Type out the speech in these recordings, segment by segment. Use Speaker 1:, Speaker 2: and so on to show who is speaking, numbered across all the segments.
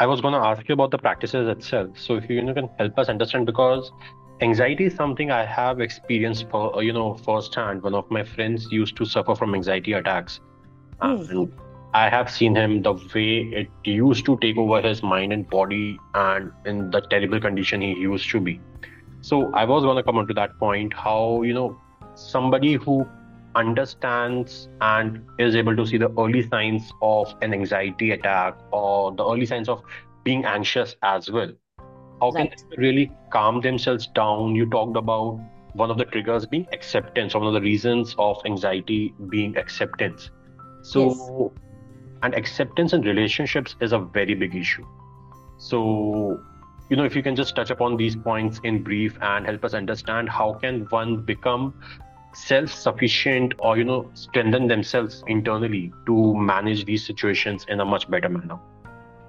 Speaker 1: I was going to ask you about the practices itself. So if you, you know, can help us understand because anxiety is something I have experienced for uh, you know firsthand. One of my friends used to suffer from anxiety attacks,
Speaker 2: Mm.
Speaker 1: and I have seen him the way it used to take over his mind and body, and in the terrible condition he used to be. So I was going to come on to that point. How you know somebody who understands and is able to see the early signs of an anxiety attack or the early signs of being anxious as well how can
Speaker 2: Right.
Speaker 1: they really calm themselves down you talked about one of the triggers being acceptance one of the reasons of anxiety being acceptance so
Speaker 2: Yes.
Speaker 1: and acceptance in relationships is a very big issue so you know if you can just touch upon these points in brief and help us understand how can one become self-sufficient or you know strengthen themselves internally to manage these situations in a much better manner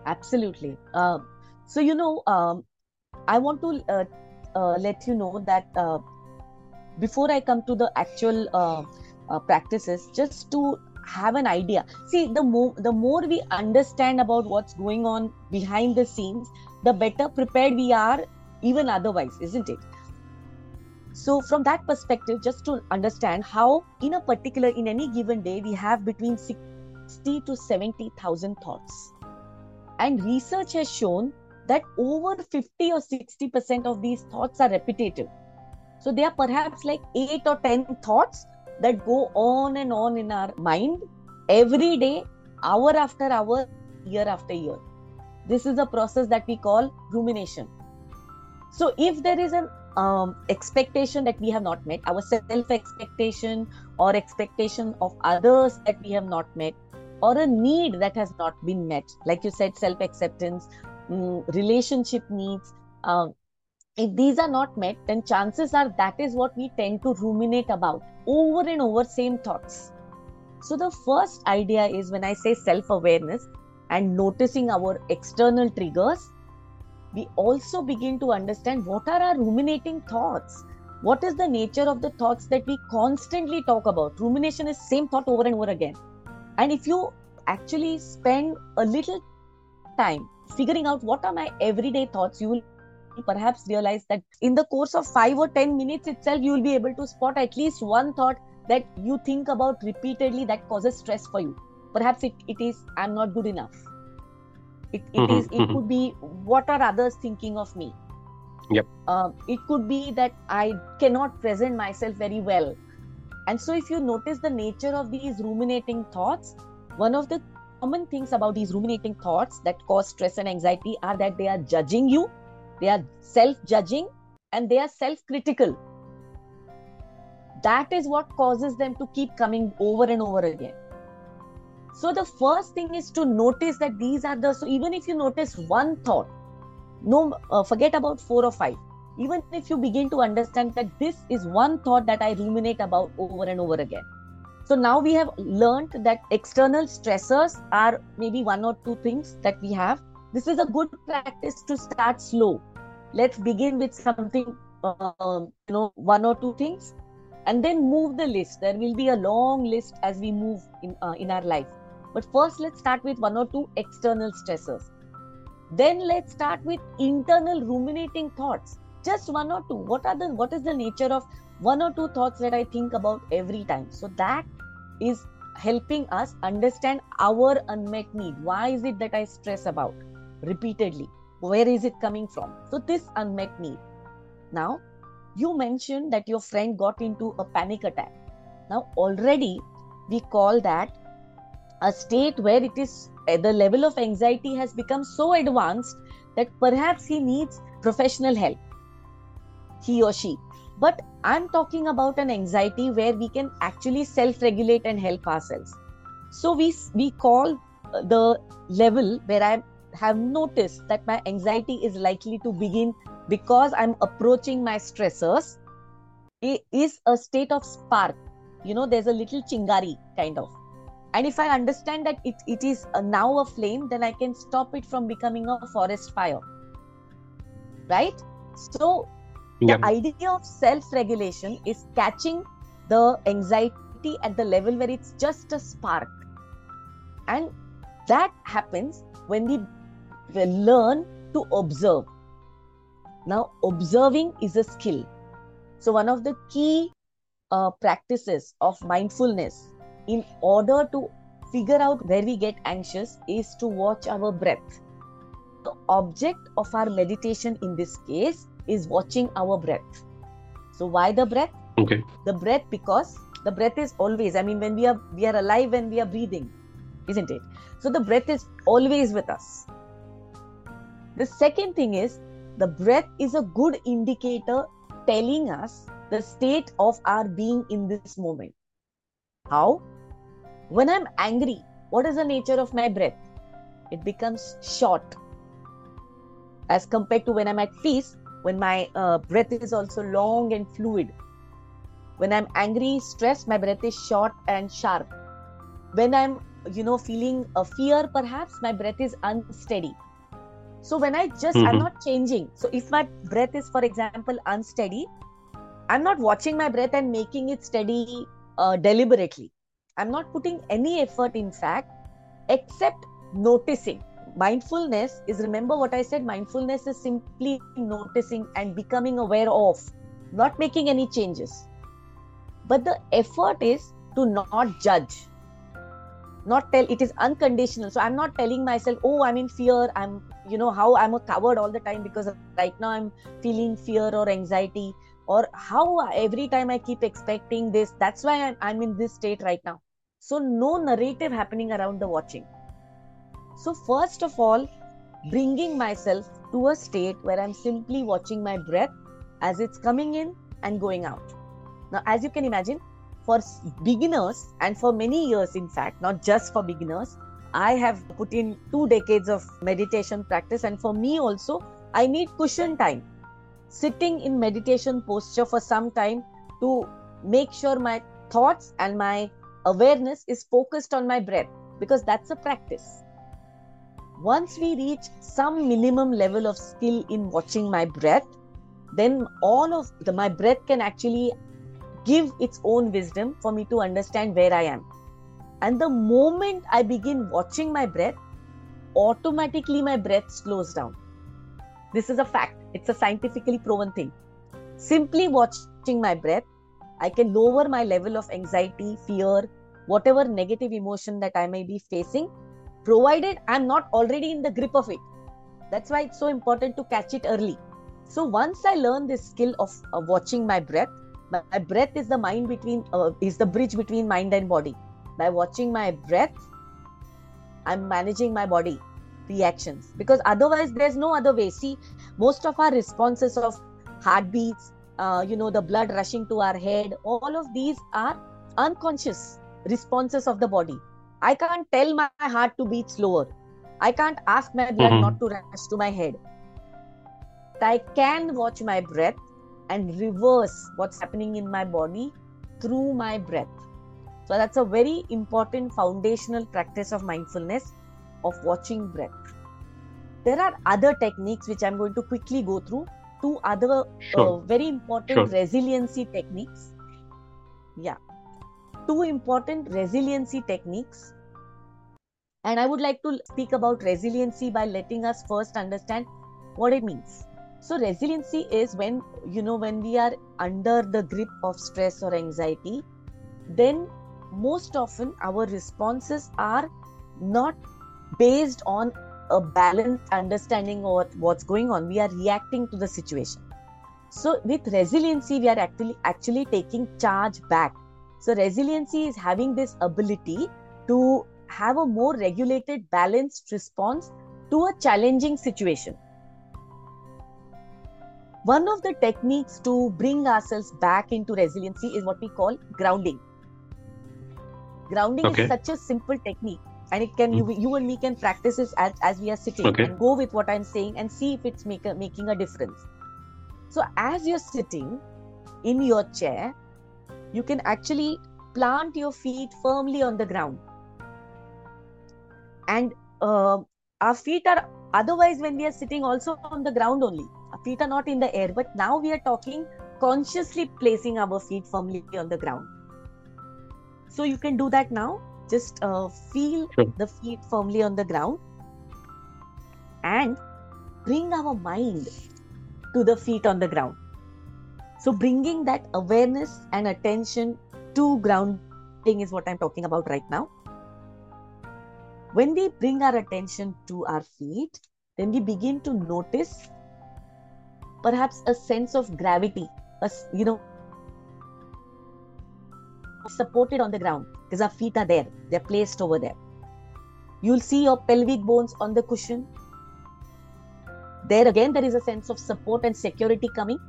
Speaker 2: Absolutely. Uh, so, you know, um, I want to uh, uh, let you know that uh, before I come to the actual uh, uh, practices, just to have an idea. See, the more the more we understand about what's going on behind the scenes, the better prepared we are, even otherwise, isn't it? So, from that perspective, just to understand how, in a particular, in any given day, we have between 60 to 70,000 thoughts and research has shown that over 50 or 60% of these thoughts are repetitive. So they are perhaps like 8 or 10 thoughts that go on and on in our mind every day, hour after hour, year after year. This is a process that we call rumination. So if there is an um, expectation that we have not met, our self expectation or expectation of others that we have not met, or a need that has not been met. Like you said self acceptance mm, relationship needs um, if these are not met then chances are that is what we tend to ruminate about over and over same thoughts. So the first idea is when i say self awareness and noticing our external triggers we also begin to understand what are our ruminating thoughts what is the nature of the thoughts that we constantly talk about rumination is same thought over and over again and if you actually spend a little time figuring out what are my everyday thoughts, you will perhaps realize that in the course of five or 10 minutes itself, you will be able to spot at least one thought that you think about repeatedly that causes stress for you. Perhaps it, it is, I'm not good enough. It, it
Speaker 1: Mhm,
Speaker 2: is, it
Speaker 1: mhm.
Speaker 2: could be, what are others thinking of me?
Speaker 1: Yep.
Speaker 2: Um, it could be that I cannot present myself very well. And so, if you notice the nature of these ruminating thoughts, one of the common things about these ruminating thoughts that cause stress and anxiety are that they are judging you, they are self judging, and they are self critical. That is what causes them to keep coming over and over again. So, the first thing is to notice that these are the, so even if you notice one thought, no, uh, forget about four or five. Even if you begin to understand that this is one thought that I ruminate about over and over again. So now we have learned that external stressors are maybe one or two things that we have. This is a good practice to start slow. Let's begin with something, um, you know, one or two things, and then move the list. There will be a long list as we move in uh, in our life. But first, let's start with one or two external stressors. Then let's start with internal ruminating thoughts. Just one or two. What are the what is the nature of one or two thoughts that I think about every time? So that is helping us understand our unmet need. Why is it that I stress about repeatedly? Where is it coming from? So this unmet need. Now, you mentioned that your friend got into a panic attack. Now, already we call that a state where it is uh, the level of anxiety has become so advanced that perhaps he needs professional help. He or she. But i'm talking about an anxiety where we can actually self regulate and help ourselves. So we we call uh, the level where i have noticed that my anxiety is likely to begin because i'm approaching my stressors i- is a state of spark. You know there's a little chingari kind of and if i understand that it, it is a, now a flame then i can stop it from becoming a forest fire right so
Speaker 1: Yeah.
Speaker 2: the idea of self regulation is catching the anxiety at the level where it's just a spark and that happens when we learn to observe. Now, observing is a skill. So, one of the key uh, practices of mindfulness in order to figure out where we get anxious is to watch our breath. The object of our meditation in this case is watching our breath. So, why the breath?
Speaker 1: Okay.
Speaker 2: The breath because the breath is always, I mean, when we are we are alive when we are breathing, isn't it? So the breath is always with us. The second thing is the breath is a good indicator telling us the state of our being in this moment. How? When I'm angry, what is the nature of my breath? It becomes short. As compared to when I'm at peace, when my uh, breath is also long and fluid. When I'm angry, stressed, my breath is short and sharp. When I'm, you know, feeling a fear, perhaps my breath is unsteady so when i just mm-hmm. i'm not changing so if my breath is for example unsteady i'm not watching my breath and making it steady uh, deliberately. I'm not putting any effort in fact except noticing. Mindfulness is remember what i said mindfulness is simply noticing and becoming aware of not making any changes. But the effort is to not judge not tell it is unconditional. So i'm not telling myself oh i'm in fear i'm you know how i'm a coward all the time because right now i'm feeling fear or anxiety or how every time i keep expecting this that's why i'm, I'm in this state right now. So no narrative happening around the watching. So first of all bringing myself to a state where i'm simply watching my breath as it's coming in and going out. Now as you can imagine for beginners and for many years in fact not just for beginners I have put in two decades of meditation practice, and for me also, I need cushion time. Sitting in meditation posture for some time to make sure my thoughts and my awareness is focused on my breath because that's a practice. Once we reach some minimum level of skill in watching my breath, then all of the, my breath can actually give its own wisdom for me to understand where I am and the moment I begin watching my breath, automatically my breath slows down. This is a fact, it's a scientifically proven thing. Simply watching my breath, I can lower my level of anxiety, fear, whatever negative emotion that I may be facing, provided I'm not already in the grip of it. That's why it's so important to catch it early. So once I learn this skill of uh, watching my breath, my, my, breath is the mind between uh, is the bridge between mind and body by watching my breath i'm managing my body reactions. Because otherwise there's no other way. See most of our responses of heartbeats uh, you know the blood rushing to our head all of these are unconscious responses of the body. I can't tell my heart to beat slower. I can't ask my blood mm-hmm. not to rush to my head. I can watch my breath and reverse what's happening in my body through my breath. So that's a very important foundational practice of mindfulness of watching breath. There are other techniques which I'm going to quickly go through. Two other uh, sure. uh, very important sure. resiliency techniques. Yeah. Two important resiliency techniques. And I would like to speak about resiliency by letting us first understand what it means. So, resiliency is when, you know, when we are under the grip of stress or anxiety, then most often our responses are not based on a balanced understanding of what's going on we are reacting to the situation. So with resiliency we are actually actually taking charge back. So resiliency is having this ability to have a more regulated balanced response to a challenging situation. One of the techniques to bring ourselves back into resiliency is what we call grounding. Grounding okay. is such a simple technique and it can mm. you, you and me can practice this as, as we are sitting okay. and go with what i'm saying and see if it's make a, making a difference so as you're sitting in your chair you can actually plant your feet firmly on the ground and uh, our feet are otherwise when we are sitting also on the ground only our feet are not in the air but now we are talking consciously placing our feet firmly on the ground so you can do that now. Just uh, feel sure. the feet firmly on the ground. and bring our mind to the feet on the ground. So, bringing that awareness and attention to grounding is what I'm talking about right now. When we bring our attention to our feet, then we begin to notice perhaps a sense of gravity, a, you know, supported on the ground because our feet are there, they're placed over there. You'll see your pelvic bones on the cushion. There again, there is a sense of support and security coming.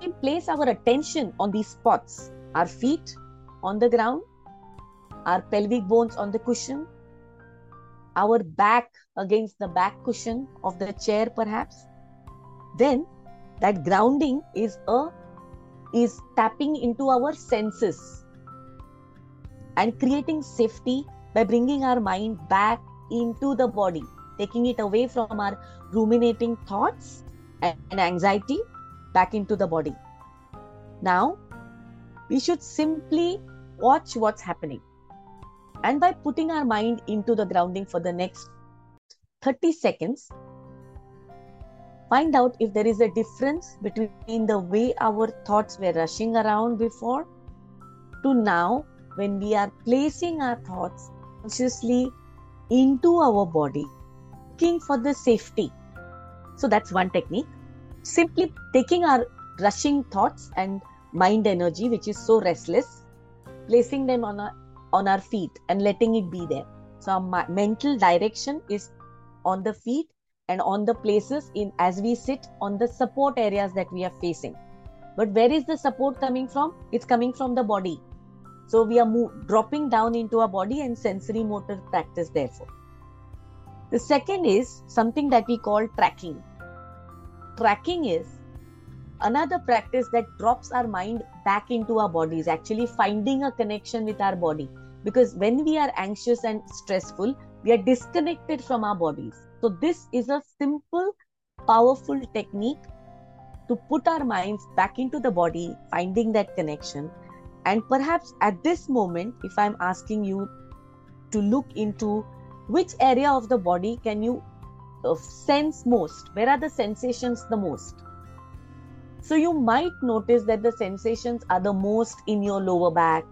Speaker 2: We place our attention on these spots our feet on the ground, our pelvic bones on the cushion, our back against the back cushion of the chair, perhaps. Then that grounding is a is tapping into our senses and creating safety by bringing our mind back into the body, taking it away from our ruminating thoughts and anxiety back into the body. Now, we should simply watch what's happening. And by putting our mind into the grounding for the next 30 seconds, find out if there is a difference between the way our thoughts were rushing around before to now when we are placing our thoughts consciously into our body, looking for the safety. So that's one technique. Simply taking our rushing thoughts and mind energy, which is so restless, placing them on our on our feet and letting it be there. So our mental direction is on the feet and on the places in as we sit on the support areas that we are facing. But where is the support coming from? It's coming from the body. So we are move, dropping down into our body and sensory motor practice, therefore. The second is something that we call tracking. Tracking is another practice that drops our mind back into our bodies, actually finding a connection with our body. Because when we are anxious and stressful, we are disconnected from our bodies. So, this is a simple, powerful technique to put our minds back into the body, finding that connection and perhaps at this moment, if I'm asking you to look into which area of the body can you uh, sense most, where are the sensations the most? So you might notice that the sensations are the most in your lower back,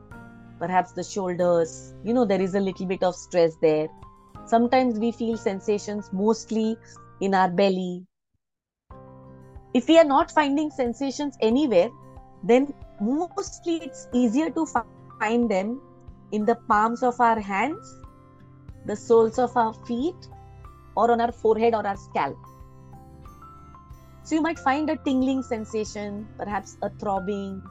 Speaker 2: perhaps the shoulders. You know, there is a little bit of stress there. Sometimes we feel sensations mostly in our belly. If we are not finding sensations anywhere, then mostly it's easier to find them in the palms of our hands, the soles of our feet, or on our forehead or our scalp. So you might find a tingling sensation, perhaps a throbbing,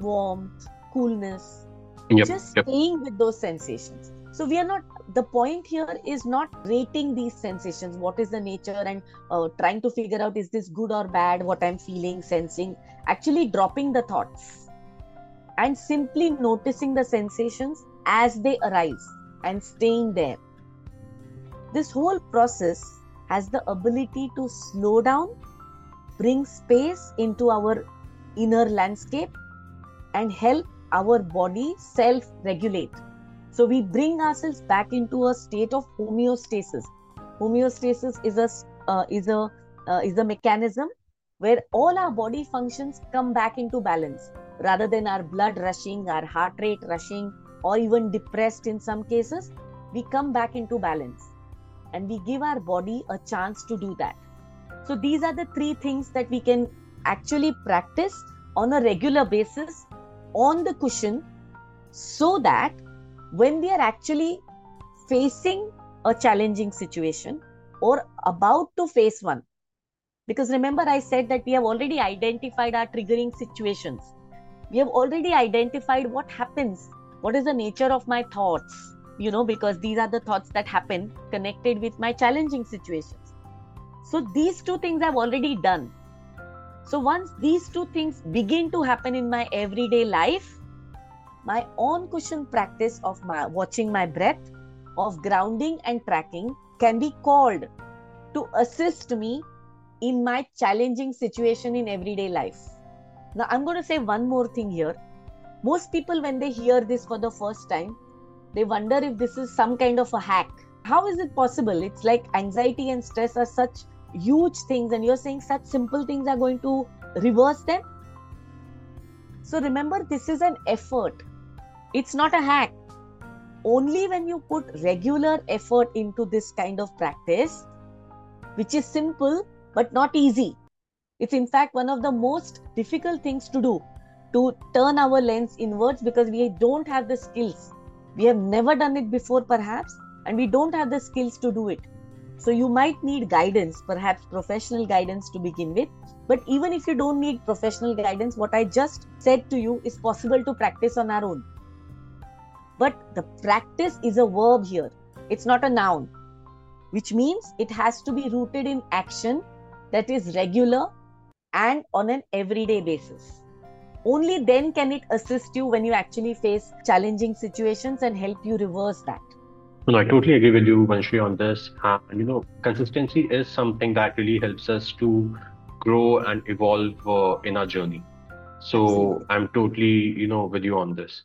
Speaker 2: warmth, coolness. Yep, just yep. staying with those sensations. So we are not the point here is not rating these sensations. What is the nature and uh, trying to figure out is this good or bad what i'm feeling sensing actually dropping the thoughts and simply noticing the sensations as they arise and staying there. This whole process has the ability to slow down bring space into our inner landscape and help our body self regulate so we bring ourselves back into a state of homeostasis. Homeostasis is a uh, is a uh, is a mechanism where all our body functions come back into balance rather than our blood rushing, our heart rate rushing, or even depressed in some cases. We come back into balance and we give our body a chance to do that. So these are the three things that we can actually practice on a regular basis on the cushion so that when we are actually facing a challenging situation or about to face one. Because remember, I said that we have already identified our triggering situations. We have already identified what happens, what is the nature of my thoughts, you know, because these are the thoughts that happen connected with my challenging situations. So these two things I've already done. So once these two things begin to happen in my everyday life, my own cushion practice of my watching my breath of grounding and tracking can be called to assist me in my challenging situation in everyday life now i'm going to say one more thing here most people when they hear this for the first time they wonder if this is some kind of a hack how is it possible? It's like anxiety and stress are such huge things, and you're saying such simple things are going to reverse them. So remember, this is an effort, it's not a hack. Only when you put regular effort into this kind of practice, which is simple but not easy. It's in fact one of the most difficult things to do to turn our lens inwards because we don't have the skills. We have never done it before, perhaps, and we don't have the skills to do it. So you might need guidance, perhaps professional guidance to begin with. But even if you don't need professional guidance, what I just said to you is possible to practice on our own. But the practice is a verb here, it's not a noun, which means it has to be rooted in action that is regular and on an everyday basis. Only then can it assist you when you actually face challenging situations and help you reverse that.
Speaker 1: No, I totally agree with you, Vanashree, on this. And you know, consistency is something that really helps us to grow and evolve uh, in our journey. So I'm totally, you know, with you on this.